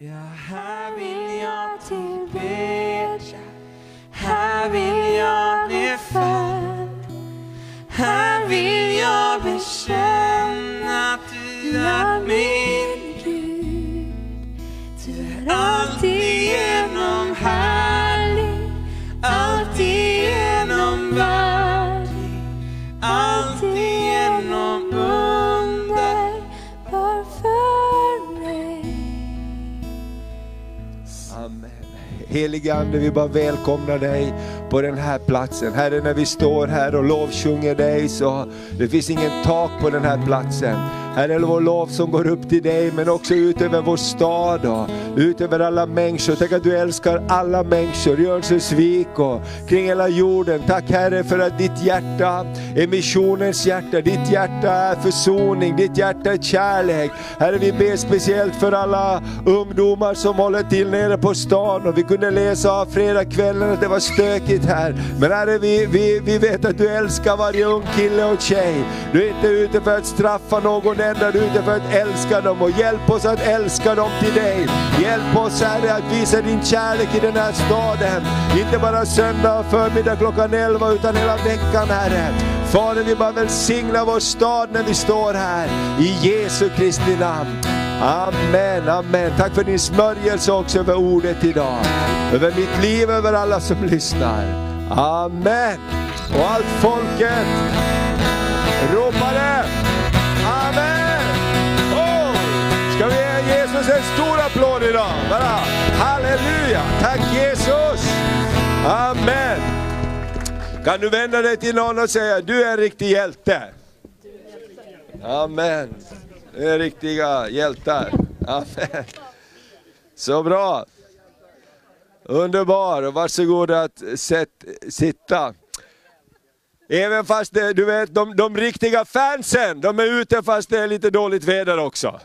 Ja, här vill jag tillbedja, här vill jag nedfall. Här vill jag bekänna att du är min Gud. Du är alltigenom Helige Ande, vi bara välkomnar dig på den här platsen. Herre, när vi står här och lovsjunger dig så det finns ingen tak på den här platsen. Herre, vår lov som går upp till dig men också ut över vår stad och ut över alla människor. Tack att du älskar alla människor, i Örnsköldsvik och kring hela jorden. Tack Herre för att ditt hjärta är missionens hjärta. Ditt hjärta är försoning, ditt hjärta är kärlek. Herre, vi ber speciellt för alla ungdomar som håller till nere på stan och vi kunde läsa av fredagskvällen att det var stökigt här. Men Herre, vi, vi, vi vet att du älskar varje ung kille och tjej. Du är inte ute för att straffa någon händer du är ute för att älska dem och hjälp oss att älska dem till dig. Hjälp oss Herre att visa din kärlek i den här staden. Inte bara söndag förmiddag klockan 11 utan hela veckan Herre. Fader, vi bara välsigna vår stad när vi står här. I Jesu Kristi namn. Amen, amen. Tack för din smörjelse också över ordet idag. Över mitt liv, över alla som lyssnar. Amen. Och allt folket ropade Jesus en stor applåd idag? Bara, halleluja. Tack Jesus. Amen. Kan du vända dig till någon och säga, du är en riktig hjälte. Amen. Du är riktiga hjältar. Amen. Så bra. Underbar, och varsågod att sätt, sitta. Även fast det, du vet, de, de riktiga fansen, de är ute fast det är lite dåligt väder också.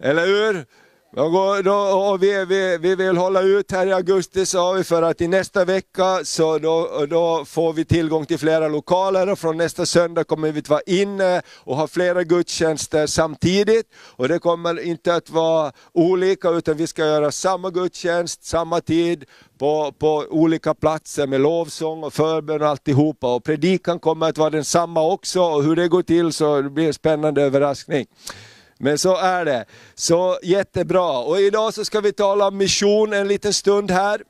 Eller hur? Då, då, och vi, vi, vi vill hålla ut här i augusti sa vi för att i nästa vecka så då, då får vi tillgång till flera lokaler och från nästa söndag kommer vi att vara inne och ha flera gudstjänster samtidigt. Och det kommer inte att vara olika utan vi ska göra samma gudstjänst, samma tid på, på olika platser med lovsång och förbön och alltihopa. Och predikan kommer att vara densamma också och hur det går till så det blir en spännande överraskning. Men så är det. Så jättebra. Och idag så ska vi tala om mission en liten stund här.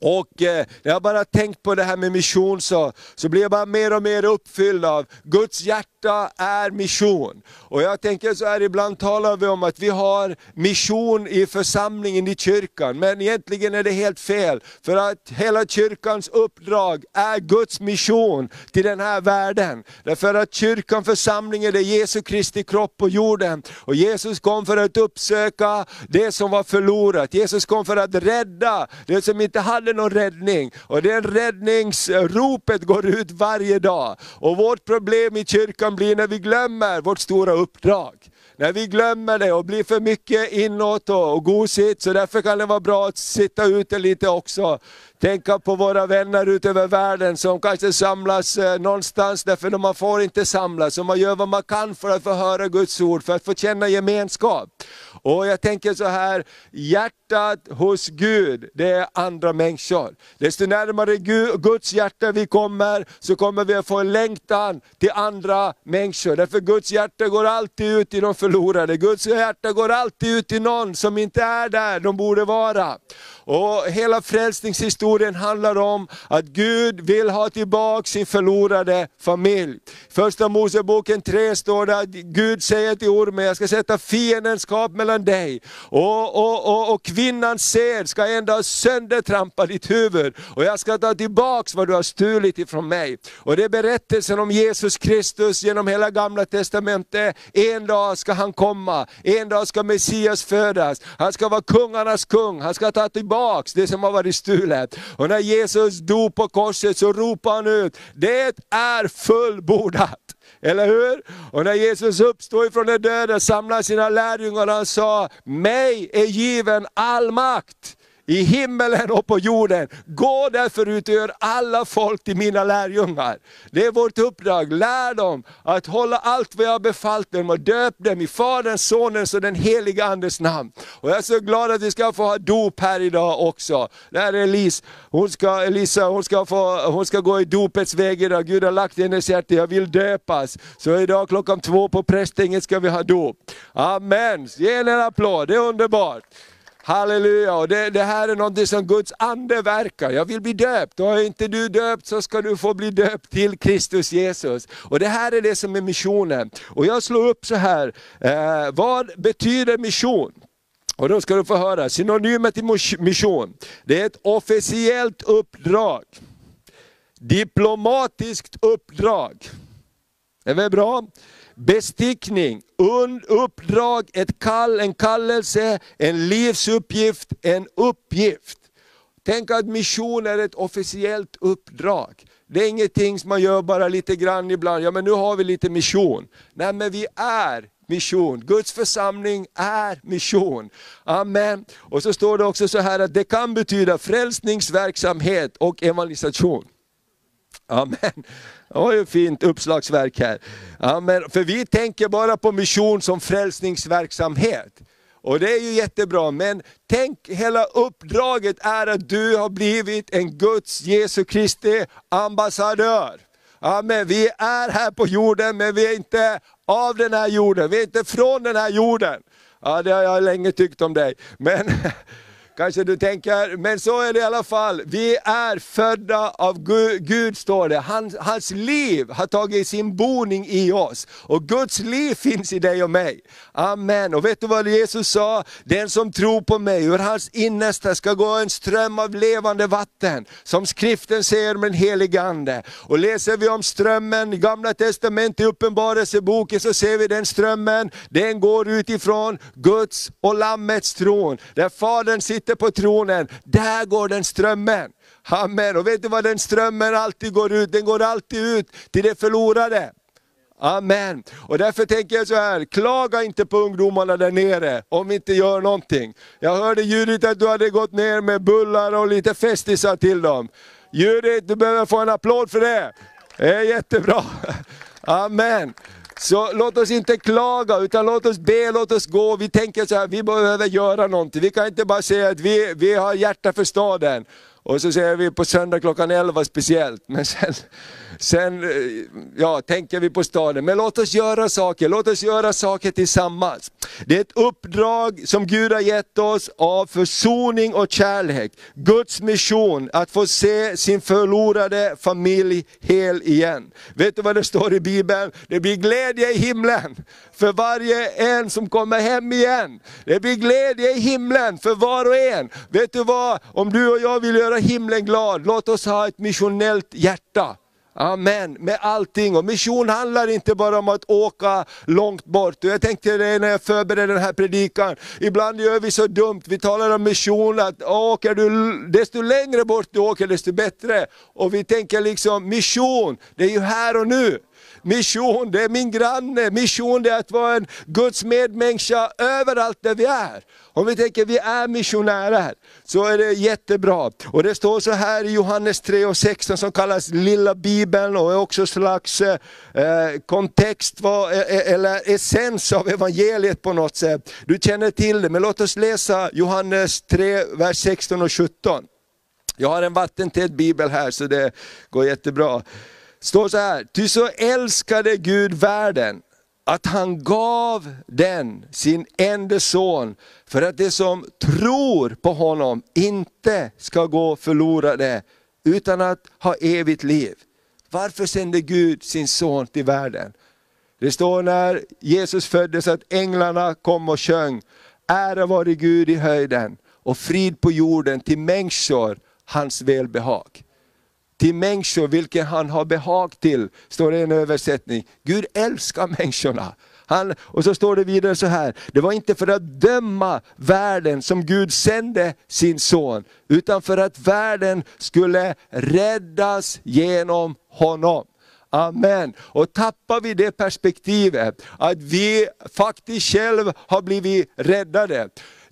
Och eh, när jag bara tänkt på det här med mission så, så blir jag bara mer och mer uppfylld av Guds hjärta är mission. Och jag tänker så här, ibland talar vi om att vi har mission i församlingen i kyrkan, men egentligen är det helt fel. För att hela kyrkans uppdrag är Guds mission till den här världen. Därför att kyrkan, församlingen, är Jesu Kristi kropp på jorden. Och Jesus kom för att uppsöka det som var förlorat. Jesus kom för att rädda det som inte hade någon räddning. Och det räddningsropet går ut varje dag. Och vårt problem i kyrkan blir när vi glömmer vårt stora uppdrag. När vi glömmer det och blir för mycket inåt och, och gosigt, så därför kan det vara bra att sitta ute lite också. Tänka på våra vänner ute över världen som kanske samlas eh, någonstans därför att man får inte samlas. Och man gör vad man kan för att få höra Guds ord, för att få känna gemenskap. Och jag tänker så här, hjärtat hos Gud, det är andra människor. Desto närmare Guds hjärta vi kommer, så kommer vi att få en längtan till andra människor. Därför Guds hjärta går alltid ut till de förlorade. Guds hjärta går alltid ut till någon som inte är där de borde vara. Och hela frälsningshistorien handlar om att Gud vill ha tillbaka sin förlorade familj. Första Moseboken 3 står det att Gud säger till ormen, jag ska sätta fiendskap mellan dig och, och, och, och kvinnans sed ska en dag söndertrampa ditt huvud och jag ska ta tillbaks vad du har stulit ifrån mig. Och det är berättelsen om Jesus Kristus genom hela gamla testamentet. En dag ska han komma, en dag ska Messias födas, han ska vara kungarnas kung, han ska ta tillbaka tillbaks det som har varit stulet. Och när Jesus dog på korset så ropade han ut, det är fullbordat. Eller hur? Och när Jesus uppstod ifrån de döda samlade sina lärjungar och han sa, mig är given all makt i himmelen och på jorden. Gå därför ut och gör alla folk till mina lärjungar. Det är vårt uppdrag, lär dem att hålla allt vad jag har befallt dem och döp dem i Faderns, Sonens och den heliga Andes namn. Och jag är så glad att vi ska få ha dop här idag också. Där är Elise, hon ska, Elisa, hon ska, få, hon ska gå i dopets väg idag. Gud har lagt i hennes hjärta, jag vill döpas. Så idag klockan två på prästänget ska vi ha dop. Amen, ge henne en applåd, det är underbart. Halleluja, och det, det, här är något som Guds ande verkar. Jag vill bli döpt, och är inte du döpt så ska du få bli döpt till Kristus Jesus. Och det här är det som är missionen. Och jag slår upp så här, eh, vad betyder mission? Och då ska du få höra, synonymet till mission, det är ett officiellt uppdrag. Diplomatiskt uppdrag. Är det bra? Bestickning, uppdrag, ett kall, en kallelse, en livsuppgift, en uppgift. Tänk att mission är ett officiellt uppdrag. Det är ingenting som man gör bara lite grann ibland, ja men nu har vi lite mission. Nej men vi är mission. Guds församling är mission. Amen. Och så står det också så här att det kan betyda frälsningsverksamhet och evangelisation. Amen. Det var ju fint uppslagsverk här. Amen. För vi tänker bara på mission som frälsningsverksamhet. Och det är ju jättebra, men tänk hela uppdraget är att du har blivit en Guds, Jesu Kristi ambassadör. Amen. Vi är här på jorden, men vi är inte av den här jorden, vi är inte från den här jorden. Ja, det har jag länge tyckt om dig. Men Kanske du tänker, men så är det i alla fall. Vi är födda av Gud, Gud står det. Hans, hans liv har tagit sin boning i oss. Och Guds liv finns i dig och mig. Amen. Och vet du vad Jesus sa? Den som tror på mig, ur hans innersta ska gå en ström av levande vatten. Som skriften säger om den helige Ande. Och läser vi om strömmen i Gamla Testamentet, i Uppenbarelseboken, så ser vi den strömmen. Den går utifrån Guds och Lammets tron. Där Fadern sitter sitter på tronen, där går den strömmen. Amen. Och vet du vad den strömmen alltid går ut? Den går alltid ut till det förlorade. Amen. Och därför tänker jag så här, klaga inte på ungdomarna där nere om vi inte gör någonting. Jag hörde Judith att du hade gått ner med bullar och lite festisar till dem. Judith, du behöver få en applåd för det. Det är jättebra. Amen. Så låt oss inte klaga, utan låt oss be, låt oss gå. Vi tänker så här, vi behöver göra någonting. Vi kan inte bara säga att vi, vi har hjärta för staden. Och så säger vi på söndag klockan 11 speciellt. Men sen, Sen eh, ja, tänker vi på staden, men låt oss göra saker, låt oss göra saker tillsammans. Det är ett uppdrag som Gud har gett oss av försoning och kärlek. Guds mission, att få se sin förlorade familj hel igen. Vet du vad det står i Bibeln? Det blir glädje i himlen för varje en som kommer hem igen. Det blir glädje i himlen för var och en. Vet du vad? Om du och jag vill göra himlen glad, låt oss ha ett missionellt hjärta. Amen, med allting. Och mission handlar inte bara om att åka långt bort. Och jag tänkte det när jag förberedde den här predikan, ibland gör vi så dumt, vi talar om mission, att åker du, desto längre bort du åker desto bättre. Och vi tänker liksom, mission, det är ju här och nu. Mission, det är min granne. Mission, det är att vara en Guds medmänniska överallt där vi är. Om vi tänker vi är missionärer, så är det jättebra. Och det står så här i Johannes 3 och 16 som kallas lilla bibeln och är också slags eh, kontext vad, e, e, eller essens av evangeliet på något sätt. Du känner till det, men låt oss läsa Johannes 3, vers 16 och 17. Jag har en vattentät bibel här så det går jättebra står så här, ty så älskade Gud världen att han gav den sin enda son för att de som tror på honom inte ska gå förlorade utan att ha evigt liv. Varför sände Gud sin son till världen? Det står när Jesus föddes att änglarna kom och sjöng, ära vare Gud i höjden och frid på jorden till människor hans välbehag till människor vilken han har behag till, står det i en översättning. Gud älskar människorna. Han, och så står det vidare så här, det var inte för att döma världen som Gud sände sin son, utan för att världen skulle räddas genom honom. Amen. Och tappar vi det perspektivet, att vi faktiskt själva har blivit räddade,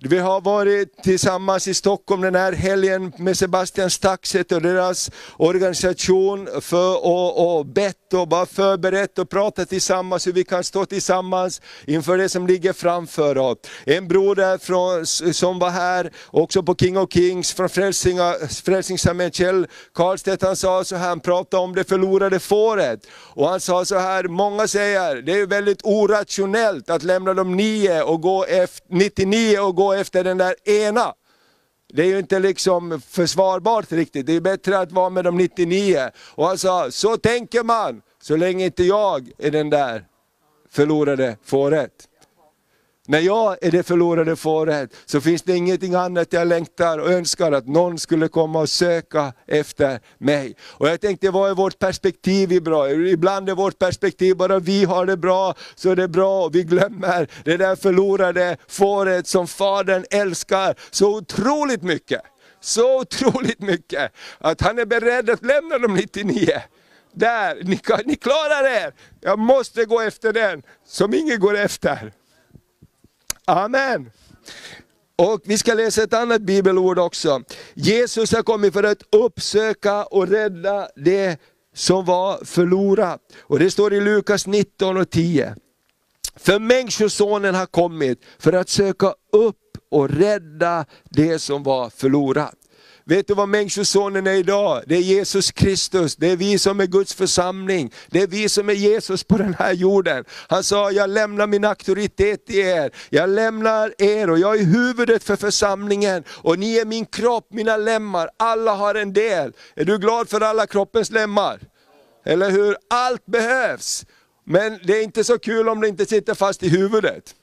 vi har varit tillsammans i Stockholm den här helgen med Sebastian Staxet och deras organisation för att och bett och bara förberett och pratat tillsammans hur vi kan stå tillsammans inför det som ligger framför oss. En broder från, som var här, också på King of Kings från Frälsningsarmén, Kjell Karlstedt, han sa så här, han pratade om det förlorade fåret. Och han sa så här, många säger, det är väldigt orationellt att lämna de nio och gå efter, 99 och gå efter den där ena. Det är ju inte liksom försvarbart riktigt, det är bättre att vara med de 99. Och han sa, så tänker man, så länge inte jag är den där förlorade fåret. När jag är det förlorade fåret så finns det ingenting annat jag längtar och önskar att någon skulle komma och söka efter mig. Och jag tänkte, vad är vårt perspektiv bra? Ibland är vårt perspektiv bara vi har det bra, så är det bra och vi glömmer det där förlorade fåret som Fadern älskar så otroligt mycket. Så otroligt mycket att han är beredd att lämna de 99. Där, ni, ni klarar er! Jag måste gå efter den som ingen går efter. Amen. Och vi ska läsa ett annat bibelord också. Jesus har kommit för att uppsöka och rädda det som var förlorat. Och det står i Lukas 19 och 10. För Människosonen har kommit för att söka upp och rädda det som var förlorat. Vet du vad Människosonen är idag? Det är Jesus Kristus, det är vi som är Guds församling, det är vi som är Jesus på den här jorden. Han sa, jag lämnar min auktoritet i er, jag lämnar er och jag är huvudet för församlingen och ni är min kropp, mina lemmar, alla har en del. Är du glad för alla kroppens lemmar? Eller hur? Allt behövs. Men det är inte så kul om det inte sitter fast i huvudet.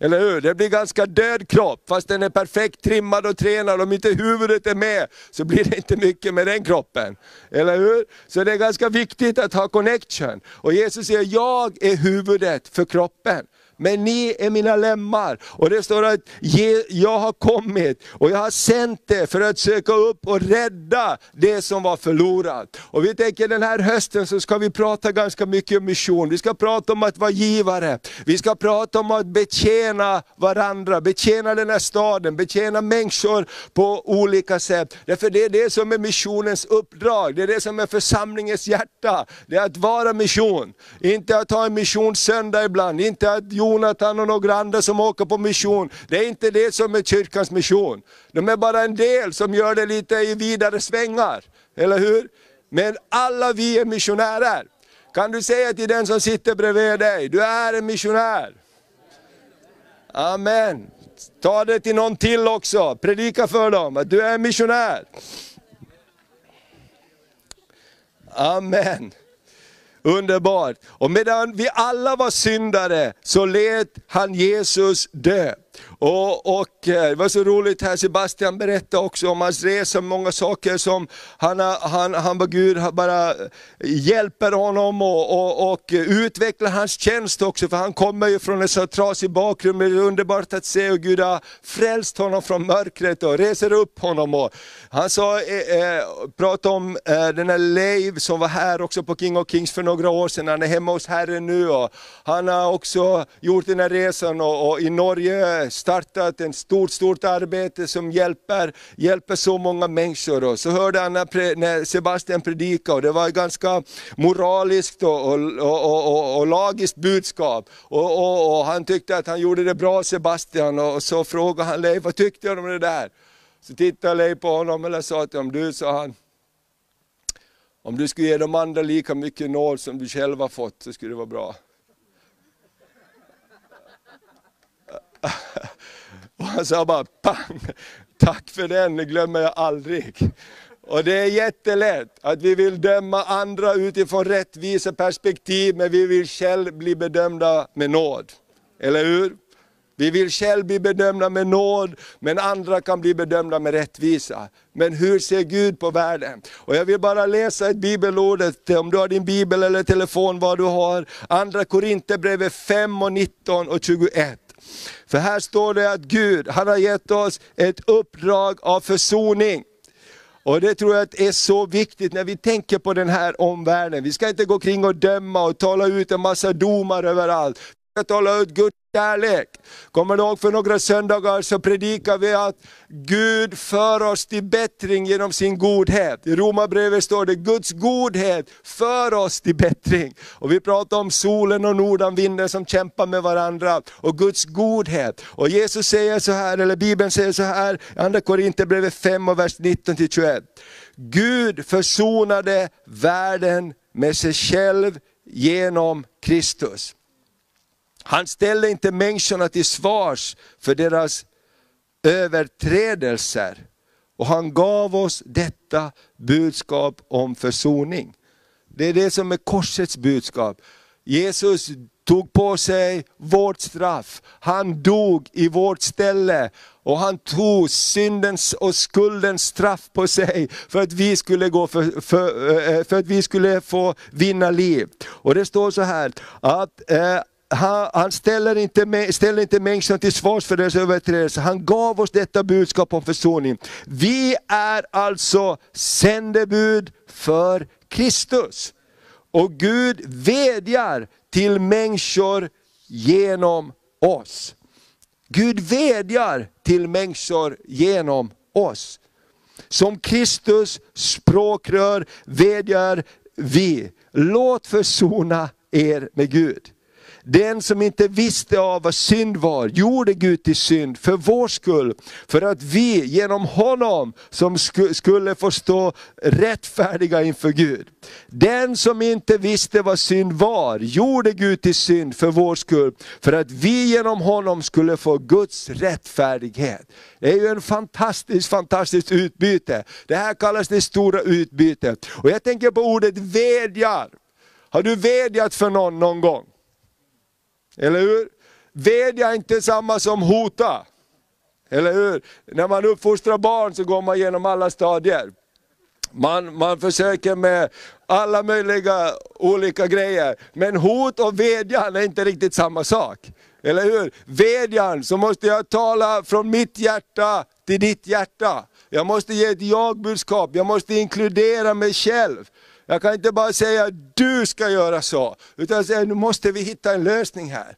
Eller hur? Det blir ganska död kropp, fast den är perfekt trimmad och tränad. Om inte huvudet är med så blir det inte mycket med den kroppen. Eller hur? Så det är ganska viktigt att ha connection. Och Jesus säger, jag är huvudet för kroppen. Men ni är mina lemmar. Och det står att jag har kommit och jag har sänt det för att söka upp och rädda det som var förlorat. Och vi tänker den här hösten så ska vi prata ganska mycket om mission. Vi ska prata om att vara givare. Vi ska prata om att betjäna varandra, betjäna den här staden, betjäna människor på olika sätt. Därför det är det som är missionens uppdrag, det är det som är församlingens hjärta. Det är att vara mission. Inte att ha en missionssöndag ibland, inte att Jonathan och några andra som åker på mission. Det är inte det som är kyrkans mission. De är bara en del som gör det lite i vidare svängar. Eller hur? Men alla vi är missionärer. Kan du säga till den som sitter bredvid dig, du är en missionär. Amen. Ta det till någon till också, predika för dem att du är en missionär. Amen. Underbart. Och medan vi alla var syndare så lät han Jesus dö. Och, och eh, det var så roligt här, Sebastian berättade också om hans resa, många saker som han, han, han var Gud bara eh, hjälper honom och, och, och eh, utvecklar hans tjänst också, för han kommer ju från en så trasig bakgrund, men det är underbart att se hur Gud har frälst honom från mörkret och reser upp honom. Och han sa, eh, pratade om eh, den här Leif som var här också på King of Kings för några år sedan, han är hemma hos Herren nu och han har också gjort den här resan och, och i Norge startat ett stort, stort arbete som hjälper, hjälper så många människor. Och så hörde han när, när Sebastian predikade och det var ett ganska moraliskt och, och, och, och, och, lagiskt budskap. Och, och, och han tyckte att han gjorde det bra Sebastian och så frågade han Leif, vad tyckte du om det där? Så tittade Leif på honom eller sa till honom, du sa han, om du skulle ge de andra lika mycket nåd som du själv har fått så skulle det vara bra. Och han sa bara pang, tack för den, det glömmer jag aldrig. Och det är jättelätt att vi vill döma andra utifrån rättvisa perspektiv, men vi vill själv bli bedömda med nåd. Eller hur? Vi vill själv bli bedömda med nåd, men andra kan bli bedömda med rättvisa. Men hur ser Gud på världen? Och jag vill bara läsa ett bibelord, om du har din bibel eller telefon, vad du har. Andra Korinthierbrevet 5 och 19 och 21. För här står det att Gud, han har gett oss ett uppdrag av försoning. Och det tror jag att är så viktigt när vi tänker på den här omvärlden. Vi ska inte gå kring och döma och tala ut en massa domar överallt att hålla ut Guds kärlek. Kommer du ihåg för några söndagar så predikade vi att Gud för oss till bättring genom sin godhet. I Romarbrevet står det Guds godhet för oss till bättring. Och vi pratade om solen och nordanvinden som kämpar med varandra och Guds godhet. Och Jesus säger så här, eller Bibeln säger så här, i Andra Korinthierbrevet 5 och vers 19-21. Gud försonade världen med sig själv genom Kristus. Han ställde inte människorna till svars för deras överträdelser. Och han gav oss detta budskap om försoning. Det är det som är korsets budskap. Jesus tog på sig vårt straff. Han dog i vårt ställe och han tog syndens och skuldens straff på sig för att vi skulle, gå för, för, eh, för att vi skulle få vinna liv. Och det står så här att eh, han, han ställer, inte, ställer inte människan till svars för deras överträdelser. Han gav oss detta budskap om försoning. Vi är alltså sändebud för Kristus. Och Gud vädjar till människor genom oss. Gud vädjar till människor genom oss. Som Kristus språkrör vädjar vi, låt försona er med Gud. Den som inte visste av vad synd var, gjorde Gud till synd för vår skull, för att vi genom honom som skulle få stå rättfärdiga inför Gud. Den som inte visste vad synd var, gjorde Gud till synd för vår skull, för att vi genom honom skulle få Guds rättfärdighet. Det är ju en fantastiskt, fantastiskt utbyte. Det här kallas det stora utbytet. Och jag tänker på ordet vädjar. Har du vädjat för någon någon gång? Eller hur? Vädja är inte samma som hota. Eller hur? När man uppfostrar barn så går man igenom alla stadier. Man, man försöker med alla möjliga olika grejer. Men hot och vädjan är inte riktigt samma sak. Eller hur? Vädjan, så måste jag tala från mitt hjärta till ditt hjärta. Jag måste ge ett jag-budskap, jag måste inkludera mig själv. Jag kan inte bara säga du ska göra så, utan säga nu måste vi hitta en lösning här.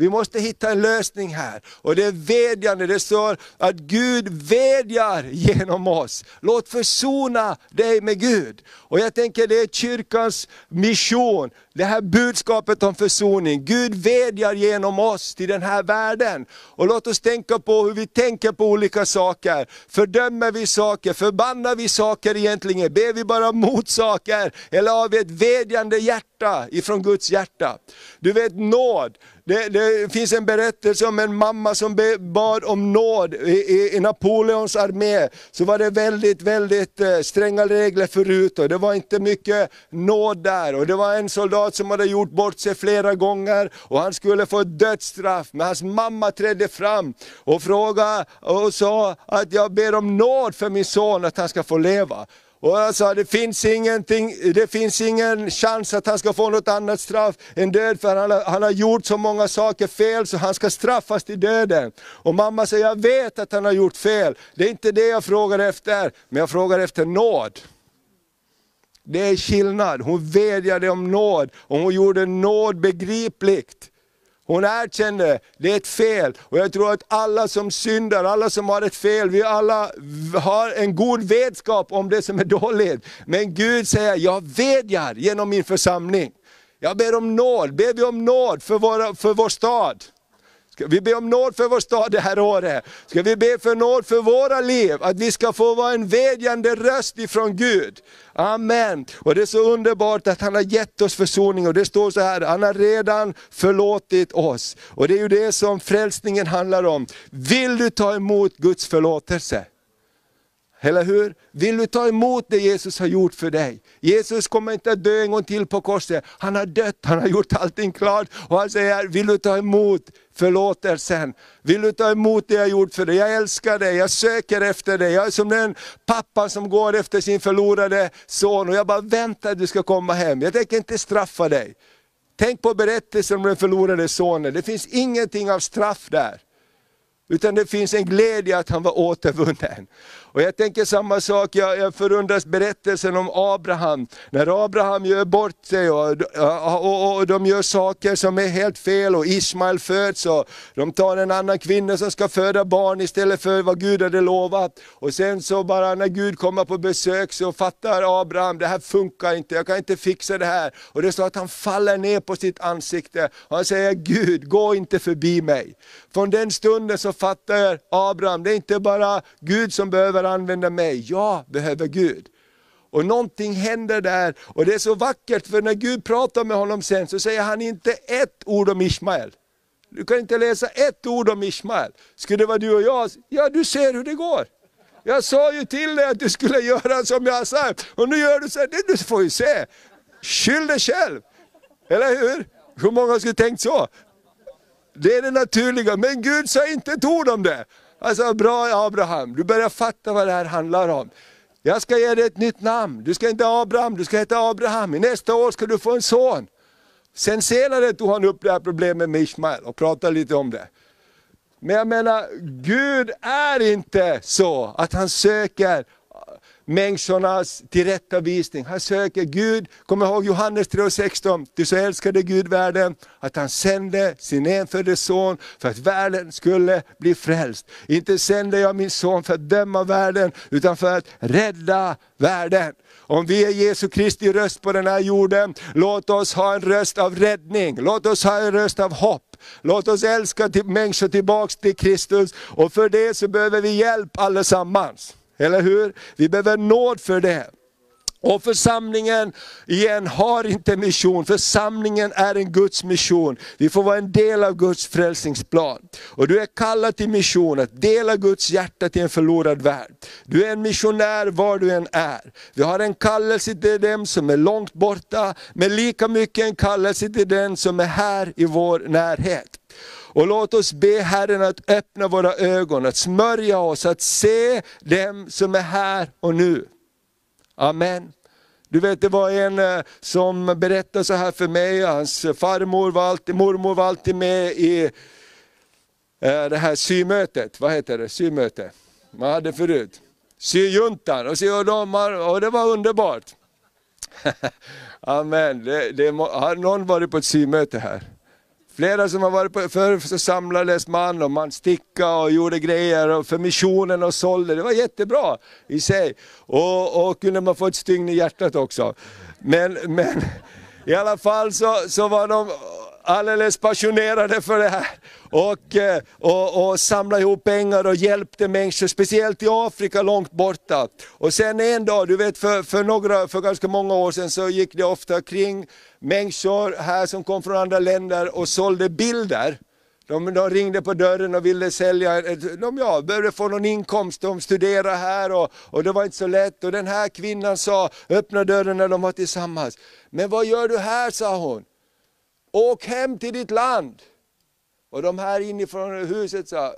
Vi måste hitta en lösning här. Och det är vädjande, det står att Gud vädjar genom oss. Låt försona dig med Gud. Och jag tänker det är kyrkans mission, det här budskapet om försoning. Gud vädjar genom oss till den här världen. Och låt oss tänka på hur vi tänker på olika saker. Fördömer vi saker, förbannar vi saker egentligen? Ber vi bara mot saker? Eller har vi ett vädjande hjärta ifrån Guds hjärta? Du vet nåd, det, det, finns en berättelse om en mamma som bad om nåd i, i, i, Napoleons armé. Så var det väldigt, väldigt eh, stränga regler förut och det var inte mycket nåd där. Och det var en soldat som hade gjort bort sig flera gånger och han skulle få ett dödsstraff. Men hans mamma trädde fram och frågade och sa att jag ber om nåd för min son att han ska få leva. Och jag sa, det finns, ingenting, det finns ingen chans att han ska få något annat straff än död, för han har, han har gjort så många saker fel så han ska straffas till döden. Och mamma säger, jag vet att han har gjort fel, det är inte det jag frågar efter, men jag frågar efter nåd. Det är skillnad, hon vädjade om nåd och hon gjorde nåd begripligt. Hon erkände, det är ett fel. Och jag tror att alla som syndar, alla som har ett fel, vi alla har en god vetskap om det som är dåligt. Men Gud säger, jag vädjar genom min församling. Jag ber om nåd, ber vi om nåd för, våra, för vår stad. Ska vi be om nåd för vår stad det här året? Ska vi be för nåd för våra liv? Att vi ska få vara en vädjande röst ifrån Gud. Amen. Och det är så underbart att han har gett oss försoning och det står så här, han har redan förlåtit oss. Och det är ju det som frälsningen handlar om. Vill du ta emot Guds förlåtelse? Eller hur? Vill du ta emot det Jesus har gjort för dig? Jesus kommer inte att dö en gång till på korset. Han har dött, han har gjort allting klart. Och han säger, vill du ta emot förlåtelsen? Vill du ta emot det jag har gjort för dig? Jag älskar dig, jag söker efter dig. Jag är som den pappa som går efter sin förlorade son och jag bara väntar att du ska komma hem. Jag tänker inte straffa dig. Tänk på berättelsen om den förlorade sonen, det finns ingenting av straff där. Utan det finns en glädje att han var återvunnen. Och jag tänker samma sak, jag, jag förundras berättelsen om Abraham. När Abraham gör bort sig och, och, och, de gör saker som är helt fel och Ismael föds och de tar en annan kvinna som ska föda barn istället för vad Gud hade lovat. Och sen så bara när Gud kommer på besök så fattar Abraham, det här funkar inte, jag kan inte fixa det här. Och det står att han faller ner på sitt ansikte och han säger Gud, gå inte förbi mig. Från den stunden så fattar Abraham, det är inte bara Gud som behöver använda mig, jag behöver Gud. Och någonting händer där och det är så vackert för när Gud pratar med honom sen så säger han inte ett ord om Ismael. Du kan inte läsa ett ord om Ismael. Skulle det vara du och jag, ja du ser hur det går. Jag sa ju till dig att du skulle göra som jag sa och nu gör du så här, du får ju se. Skyll dig själv. Eller hur? Hur många skulle tänkt så? Det är det naturliga, men Gud sa inte ett ord om det. Alltså bra Abraham, du börjar fatta vad det här handlar om. Jag ska ge dig ett nytt namn, du ska inte Abraham, du ska heta Abraham. I nästa år ska du få en son. Sen senare tog han upp det här problemet med Ismael och pratade lite om det. Men jag menar, Gud är inte så att han söker människornas tillrättavisning. Han söker Gud, kom ihåg Johannes 3.16, du så älskade Gud världen att han sände sin enfödde son för att världen skulle bli frälst. Inte sände jag min son för att döma världen, utan för att rädda världen. Om vi är Jesu Kristi röst på den här jorden, låt oss ha en röst av räddning, låt oss ha en röst av hopp. Låt oss älska till människor tillbaks till Kristus och för det så behöver vi hjälp allesammans. Eller hur? Vi behöver nåd för det. Och församlingen, igen, har inte mission. Församlingen är en Guds mission. Vi får vara en del av Guds frälsningsplan. Och du är kallad till mission, att dela Guds hjärta till en förlorad värld. Du är en missionär var du än är. Vi har en kallelse till dem som är långt borta, men lika mycket en kallelse till den som är här i vår närhet. Och låt oss be Herren att öppna våra ögon, att smörja oss, att se dem som är här och nu. Amen. Du vet det var en eh, som berättade så här för mig, hans farmor var alltid, mormor var alltid med i eh, det här symötet, vad heter det, symöte? Man hade förut. Syjuntan, och, och, och det var underbart. Amen, det, det, har någon varit på ett symöte här? Flera som har varit på, förr så samlades man och man stickade och gjorde grejer och för missionen och sålde. Det var jättebra i sig. Och, och kunde man få ett stygn i hjärtat också. Men, men i alla fall så, så var de alldeles passionerade för det här. Och, eh, och, och samlade ihop pengar och hjälpte människor, speciellt i Afrika långt borta. Och sen en dag, du vet för, för, några, för ganska många år sedan så gick det ofta kring människor här som kom från andra länder och sålde bilder. De, de, ringde på dörren och ville sälja, eh, de ja, behövde få någon inkomst, de studerade här och, och det var inte så lätt. Och den här kvinnan sa, öppna dörren när de var tillsammans. Men vad gör du här, sa hon. Åk hem till ditt land. Och de här inifrån huset sa,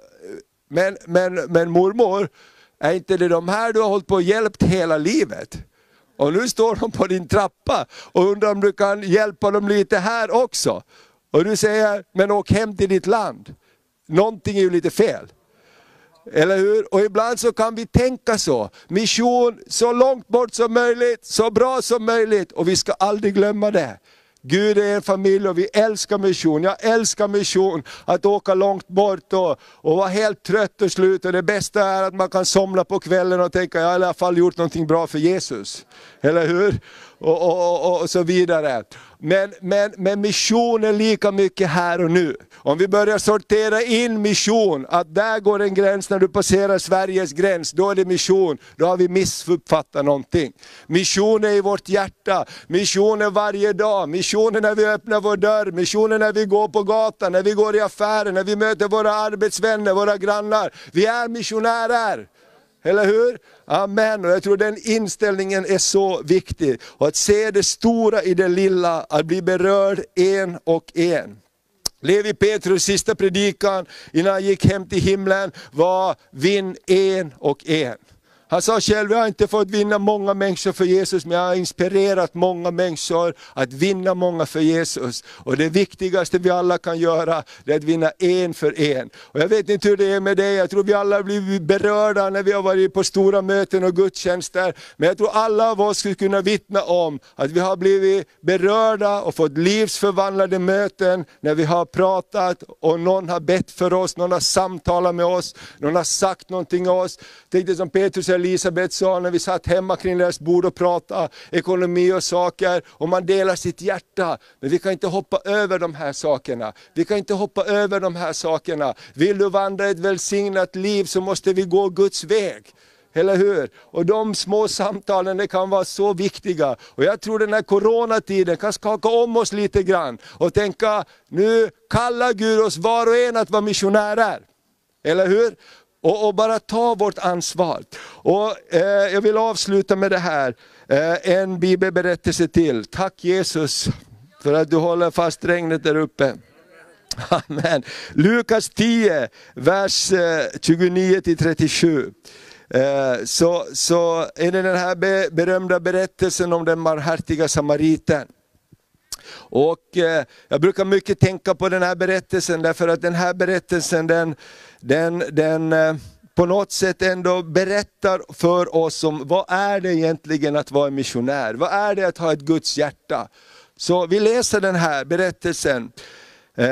men, men, men mormor, är inte det de här du har hållit på och hjälpt hela livet? Och nu står de på din trappa och undrar om du kan hjälpa dem lite här också. Och du säger, men åk hem till ditt land. Någonting är ju lite fel. Eller hur? Och ibland så kan vi tänka så. Mission så långt bort som möjligt, så bra som möjligt. Och vi ska aldrig glömma det. Gud är en familj och vi älskar mission. Jag älskar mission, att åka långt bort och, och vara helt trött och slut. Och det bästa är att man kan somna på kvällen och tänka, jag har i alla fall gjort någonting bra för Jesus. Eller hur? Och, och, och, och så vidare. Men, men, men mission är lika mycket här och nu. Om vi börjar sortera in mission, att där går en gräns när du passerar Sveriges gräns, då är det mission. Då har vi missuppfattat någonting. Mission är i vårt hjärta, mission är varje dag, mission är när vi öppnar vår dörr, mission är när vi går på gatan, när vi går i affären, när vi möter våra arbetsvänner, våra grannar. Vi är missionärer. Eller hur? Amen. Och jag tror den inställningen är så viktig. Och att se det stora i det lilla, att bli berörd en och en. Levi Petrus sista predikan innan han gick hem till himlen var vinn en och en. Han sa själv, jag har inte fått vinna många människor för Jesus, men jag har inspirerat många människor att vinna många för Jesus. Och det viktigaste vi alla kan göra, det är att vinna en för en. Och jag vet inte hur det är med dig, jag tror vi alla har blivit berörda när vi har varit på stora möten och gudstjänster. Men jag tror alla av oss skulle kunna vittna om att vi har blivit berörda och fått livsförvandlade möten när vi har pratat och någon har bett för oss, någon har samtalat med oss, någon har sagt någonting till oss. Tänk dig som Petrus Elisabeth Elisabet sa när vi satt hemma kring deras bord och pratade ekonomi och saker, och man delar sitt hjärta. Men vi kan inte hoppa över de här sakerna. Vi kan inte hoppa över de här sakerna. Vill du vandra ett välsignat liv så måste vi gå Guds väg. Eller hur? Och de små samtalen det kan vara så viktiga. Och jag tror den här coronatiden kan skaka om oss lite grann och tänka, nu kallar Gud oss var och en att vara missionärer. Eller hur? Och, och bara ta vårt ansvar. Och, eh, jag vill avsluta med det här, eh, en bibelberättelse till. Tack Jesus för att du håller fast regnet där uppe. Amen. Lukas 10, vers eh, 29-37. Eh, så, så är det den här berömda berättelsen om den barmhärtiga samariten. Och eh, jag brukar mycket tänka på den här berättelsen därför att den här berättelsen den, den, den eh, på något sätt ändå berättar för oss om vad är det egentligen att vara missionär? Vad är det att ha ett Guds hjärta? Så vi läser den här berättelsen. Eh,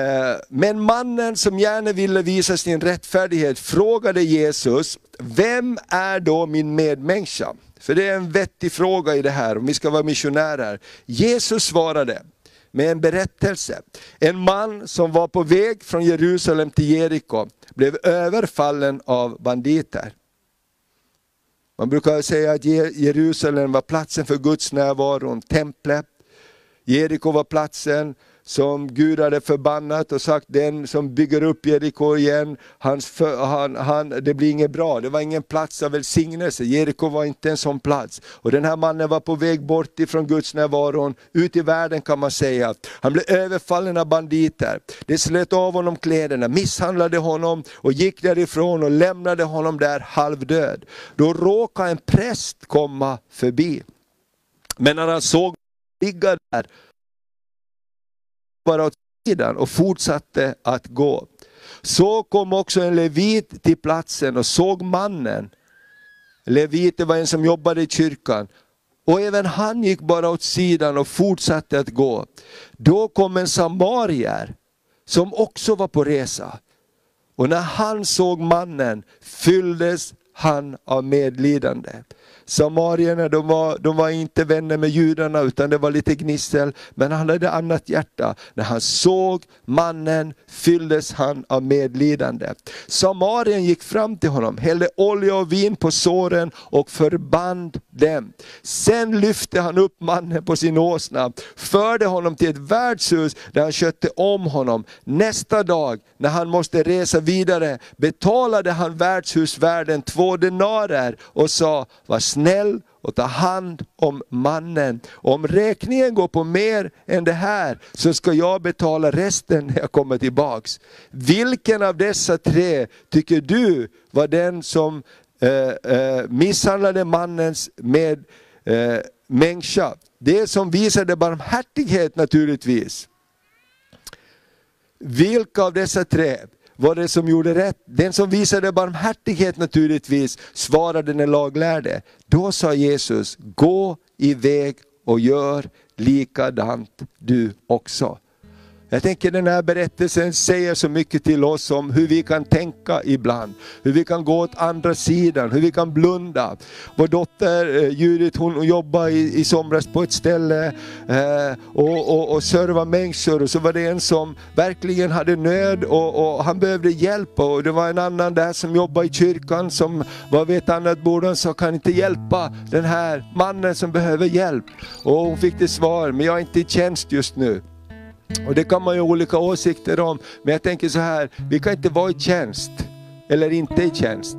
Men mannen som gärna ville visa sin rättfärdighet frågade Jesus, vem är då min medmänniska? För det är en vettig fråga i det här, om vi ska vara missionärer. Jesus svarade med en berättelse. En man som var på väg från Jerusalem till Jeriko blev överfallen av banditer. Man brukar säga att Jerusalem var platsen för Guds närvaro, templet. Jeriko var platsen som Gud hade förbannat och sagt den som bygger upp Jeriko igen, hans för, han, han, det blir inget bra. Det var ingen plats av välsignelse. Jeriko var inte en sån plats. Och den här mannen var på väg bort ifrån Guds närvaron, ut i världen kan man säga. Han blev överfallen av banditer. De slöt av honom kläderna, misshandlade honom och gick därifrån och lämnade honom där halvdöd. Då råkade en präst komma förbi. Men när han såg ligga där bara åt sidan och fortsatte att gå. Så kom också en levit till platsen och såg mannen. Levit det var en som jobbade i kyrkan. Och även han gick bara åt sidan och fortsatte att gå. Då kom en samarier som också var på resa. Och när han såg mannen fylldes han av medlidande. Samarierna de var, de var inte vänner med judarna utan det var lite gnissel. Men han hade annat hjärta. När han såg mannen fylldes han av medlidande. Samarien gick fram till honom, hällde olja och vin på såren och förband dem. Sen lyfte han upp mannen på sin åsna, förde honom till ett värdshus där han skötte om honom. Nästa dag när han måste resa vidare betalade han värdshusvärden två denarer och sa, var snäll och ta hand om mannen. Om räkningen går på mer än det här så ska jag betala resten när jag kommer tillbaks. Vilken av dessa tre tycker du var den som eh, eh, misshandlade mannens med eh, människa? Det som visade barmhärtighet naturligtvis. Vilka av dessa tre var det som gjorde rätt? Den som visade barmhärtighet naturligtvis svarade den laglärde. Då sa Jesus, gå iväg och gör likadant du också. Jag tänker den här berättelsen säger så mycket till oss om hur vi kan tänka ibland. Hur vi kan gå åt andra sidan, hur vi kan blunda. Vår dotter eh, Judith hon jobbar i, i somras på ett ställe eh, och, och, och serva människor och så var det en som verkligen hade nöd och, och han behövde hjälp och det var en annan där som jobbade i kyrkan som var vid ett annat bord och sa kan inte hjälpa den här mannen som behöver hjälp. Och hon fick det svar, men jag är inte i tjänst just nu. Och det kan man ju ha olika åsikter om, men jag tänker så här, vi kan inte vara i tjänst, eller inte i tjänst.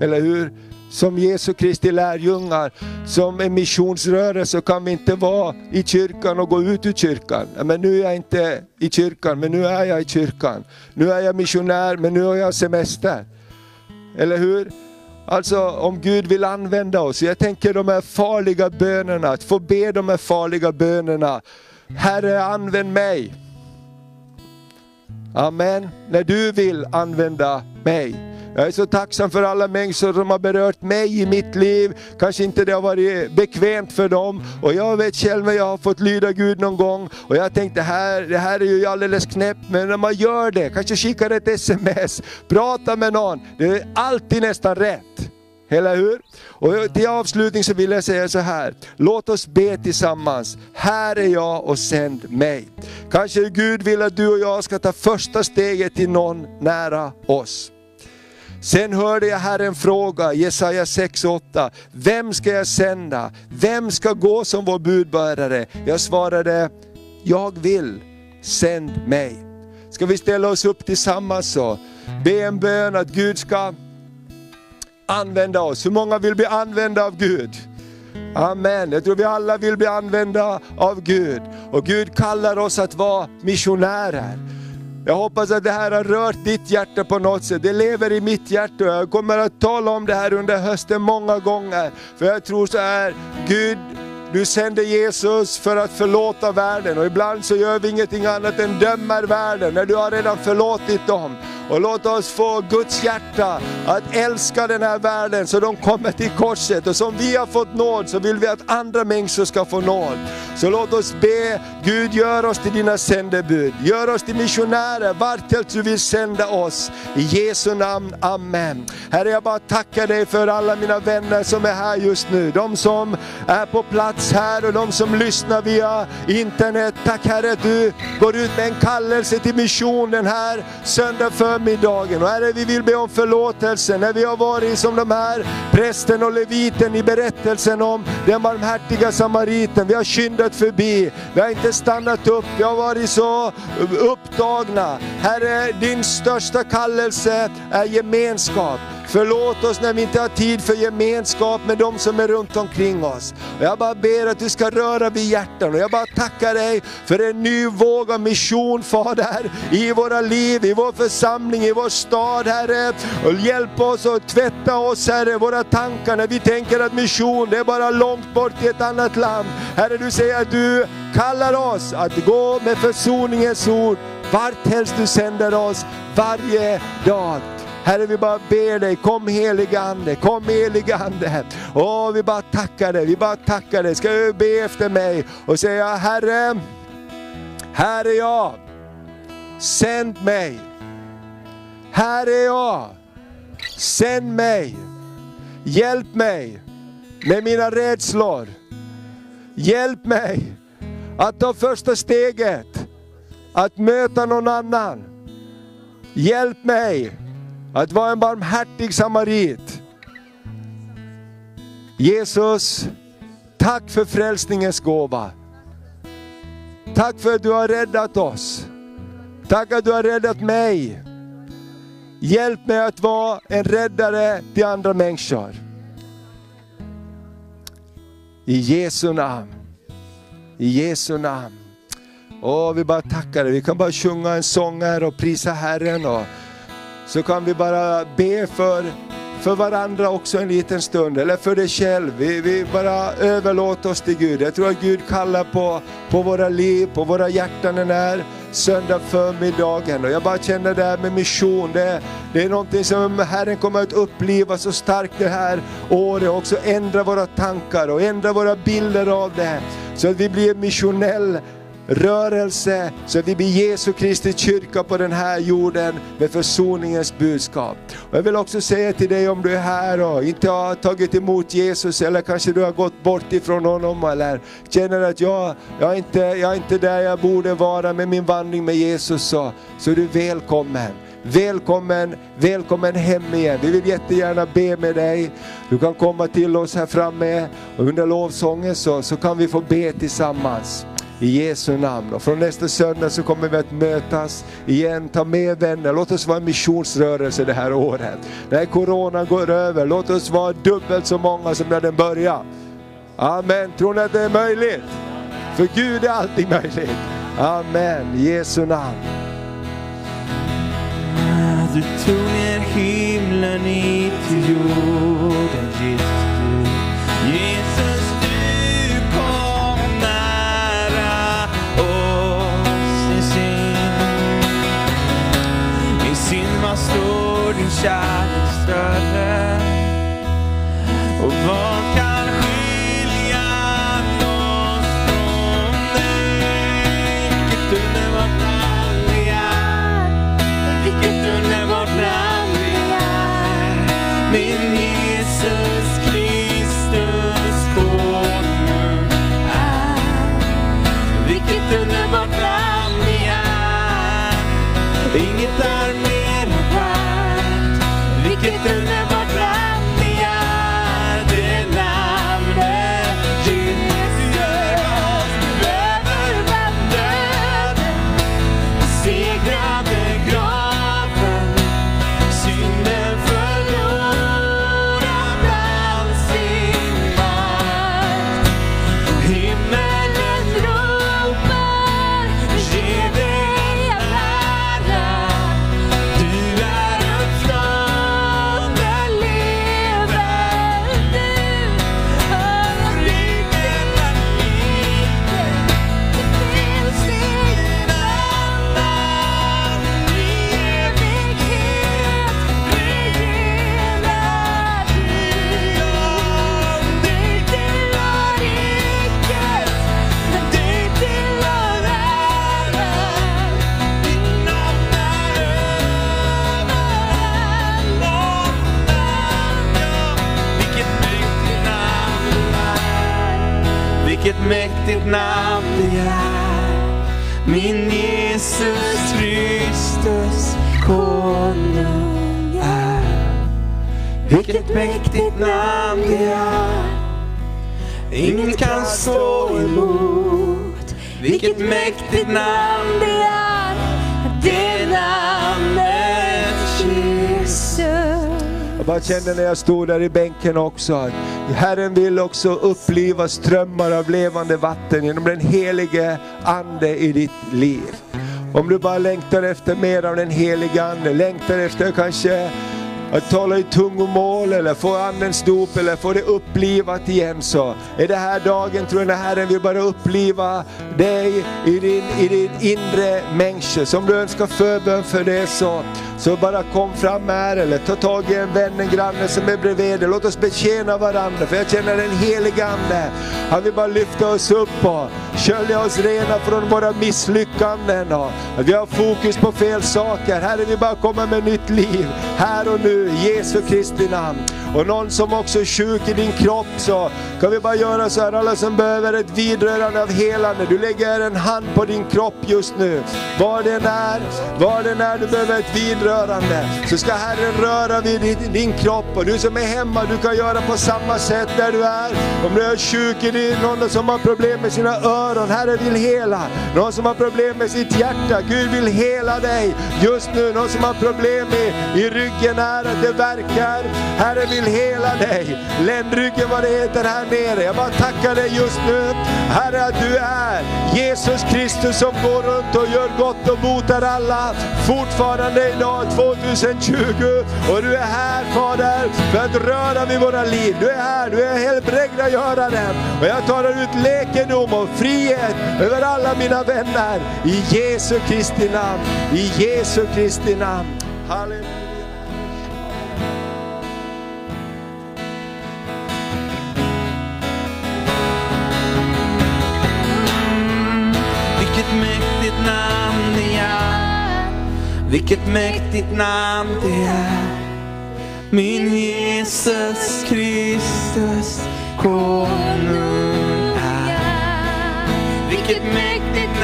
Eller hur? Som Jesu Kristi lärjungar, som en missionsrörelse kan vi inte vara i kyrkan och gå ut ur kyrkan. Men nu är jag inte i kyrkan, men nu är jag i kyrkan. Nu är jag missionär, men nu har jag semester. Eller hur? Alltså om Gud vill använda oss. Jag tänker de här farliga bönerna, att få be de här farliga bönerna. Herre använd mig. Amen. När du vill använda mig. Jag är så tacksam för alla människor som har berört mig i mitt liv. Kanske inte det har varit bekvämt för dem. Och jag vet själv när jag har fått lyda Gud någon gång. Och jag tänkte, här, det här är ju alldeles knäppt. Men när man gör det, kanske skickar ett sms, pratar med någon. Det är alltid nästan rätt. Eller hur? Och till avslutning så vill jag säga så här. Låt oss be tillsammans. Här är jag och sänd mig. Kanske Gud vill att du och jag ska ta första steget till någon nära oss. Sen hörde jag Herren fråga, Jesaja 6.8, vem ska jag sända? Vem ska gå som vår budbärare? Jag svarade, jag vill, sänd mig. Ska vi ställa oss upp tillsammans och Be en bön att Gud ska använda oss. Hur många vill bli använda av Gud? Amen. Jag tror vi alla vill bli använda av Gud. Och Gud kallar oss att vara missionärer. Jag hoppas att det här har rört ditt hjärta på något sätt. Det lever i mitt hjärta och jag kommer att tala om det här under hösten många gånger. För jag tror så här, Gud du sände Jesus för att förlåta världen och ibland så gör vi ingenting annat än dömer världen när du har redan förlåtit dem. Och låt oss få Guds hjärta att älska den här världen så de kommer till korset. Och som vi har fått nåd så vill vi att andra människor ska få nåd. Så låt oss be, Gud gör oss till dina sändebud. Gör oss till missionärer vart helst du vill sända oss. I Jesu namn, Amen. Herre jag bara tackar dig för alla mina vänner som är här just nu. De som är på plats här och de som lyssnar via internet. Tack Herre att du går ut med en kallelse till mission den här söndag förmiddagen. Och Herre vi vill be om förlåtelse när vi har varit som de här prästen och leviten i berättelsen om den barmhärtiga samariten. Vi har skyndat förbi, vi har inte stannat upp, vi har varit så upptagna. Herre, din största kallelse är gemenskap. Förlåt oss när vi inte har tid för gemenskap med de som är runt omkring oss. Och jag bara ber att du ska röra vid hjärtan och jag bara tackar dig för en ny våg av mission Fader, i våra liv, i vår församling, i vår stad Herre. Och hjälp oss och tvätta oss Herre, våra tankar när vi tänker att mission det är bara långt bort i ett annat land. Herre du säger att du kallar oss att gå med försoningens ord vart helst du sänder oss varje dag. Herre vi bara ber dig, kom heliga Ande, kom heliga Ande. Åh vi bara tackar dig, vi bara tackar dig. Ska du be efter mig och säga Herre, här är jag, sänd mig. Här är jag, sänd mig. Hjälp mig med mina rädslor. Hjälp mig att ta första steget, att möta någon annan. Hjälp mig att vara en barmhärtig samarit. Jesus, tack för frälsningens gåva. Tack för att du har räddat oss. Tack att du har räddat mig. Hjälp mig att vara en räddare till andra människor. I Jesu namn. I Jesu namn. Åh, vi bara tackar dig. Vi kan bara sjunga en sång här och prisa Herren. Och så kan vi bara be för, för varandra också en liten stund, eller för dig själv. Vi, vi bara överlåter oss till Gud. Jag tror att Gud kallar på, på våra liv, på våra hjärtan den här söndag förmiddagen. Och jag bara känner det här med mission, det, det är någonting som Herren kommer att uppliva så starkt det här året. Också ändra våra tankar och ändra våra bilder av det. Så att vi blir missionell rörelse så att vi blir Jesu Kristi kyrka på den här jorden med försoningens budskap. Och jag vill också säga till dig om du är här och inte har tagit emot Jesus eller kanske du har gått bort ifrån honom eller känner att jag, jag, är, inte, jag är inte där jag borde vara med min vandring med Jesus så, så är du välkommen. Välkommen, välkommen hem igen. Vi vill jättegärna be med dig. Du kan komma till oss här framme och under lovsången så, så kan vi få be tillsammans. I Jesu namn. Och från nästa söndag så kommer vi att mötas igen. Ta med vänner. Låt oss vara en missionsrörelse det här året. När Corona går över, låt oss vara dubbelt så många som när den började. Amen. Tror ni att det är möjligt? För Gud är allting möjligt. Amen. I Jesu namn. Du tog ner himlen hit till jorden Vilket child is struggling. man. Mäktigt namn det är. Det namnet Jesus. Jag bara kände när jag stod där i bänken också att Herren vill också uppliva strömmar av levande vatten genom den helige Ande i ditt liv. Om du bara längtar efter mer av den helige Ande, längtar efter kanske att tala i tungomål eller få andens dop eller få det upplivat igen så är det här dagen tror jag när Herren vill bara uppliva dig i din, i din inre människa. Så om du önskar förbön för det så, så bara kom fram här eller ta tag i en vän, en granne som är bredvid dig. Låt oss betjäna varandra för jag känner den helige Ande. Han vill bara lyfta oss upp och skölja oss rena från våra misslyckanden och att vi har fokus på fel saker. Herre vi bara kommer med nytt liv här och nu Jesu Kristi namn. Och någon som också är sjuk i din kropp så kan vi bara göra så här, alla som behöver ett vidrörande av helande, du lägger en hand på din kropp just nu. Var den är, var den är du behöver ett vidrörande, så ska Herren röra vid din, din kropp. Och du som är hemma, du kan göra på samma sätt där du är. Om du är sjuk i din, någon som har problem med sina öron, Herren vill hela. Någon som har problem med sitt hjärta, Gud vill hela dig just nu. Någon som har problem i, i ryggen är att det verkar. Herren vill vill hela dig. Ländryggen vad det heter här nere. Jag bara tackar dig just nu. Herre att du är Jesus Kristus som går runt och gör gott och botar alla. Fortfarande idag 2020. Och du är här Fader för att röra vid våra liv. Du är här, du är helbrägd att göra det. Och jag talar ut läkedom och frihet över alla mina vänner. I Jesu Kristi namn. I Jesu Kristi namn. Halleluja. Vilket mäktigt namn det är. Min Jesus Kristus konung är. Vilket mäktigt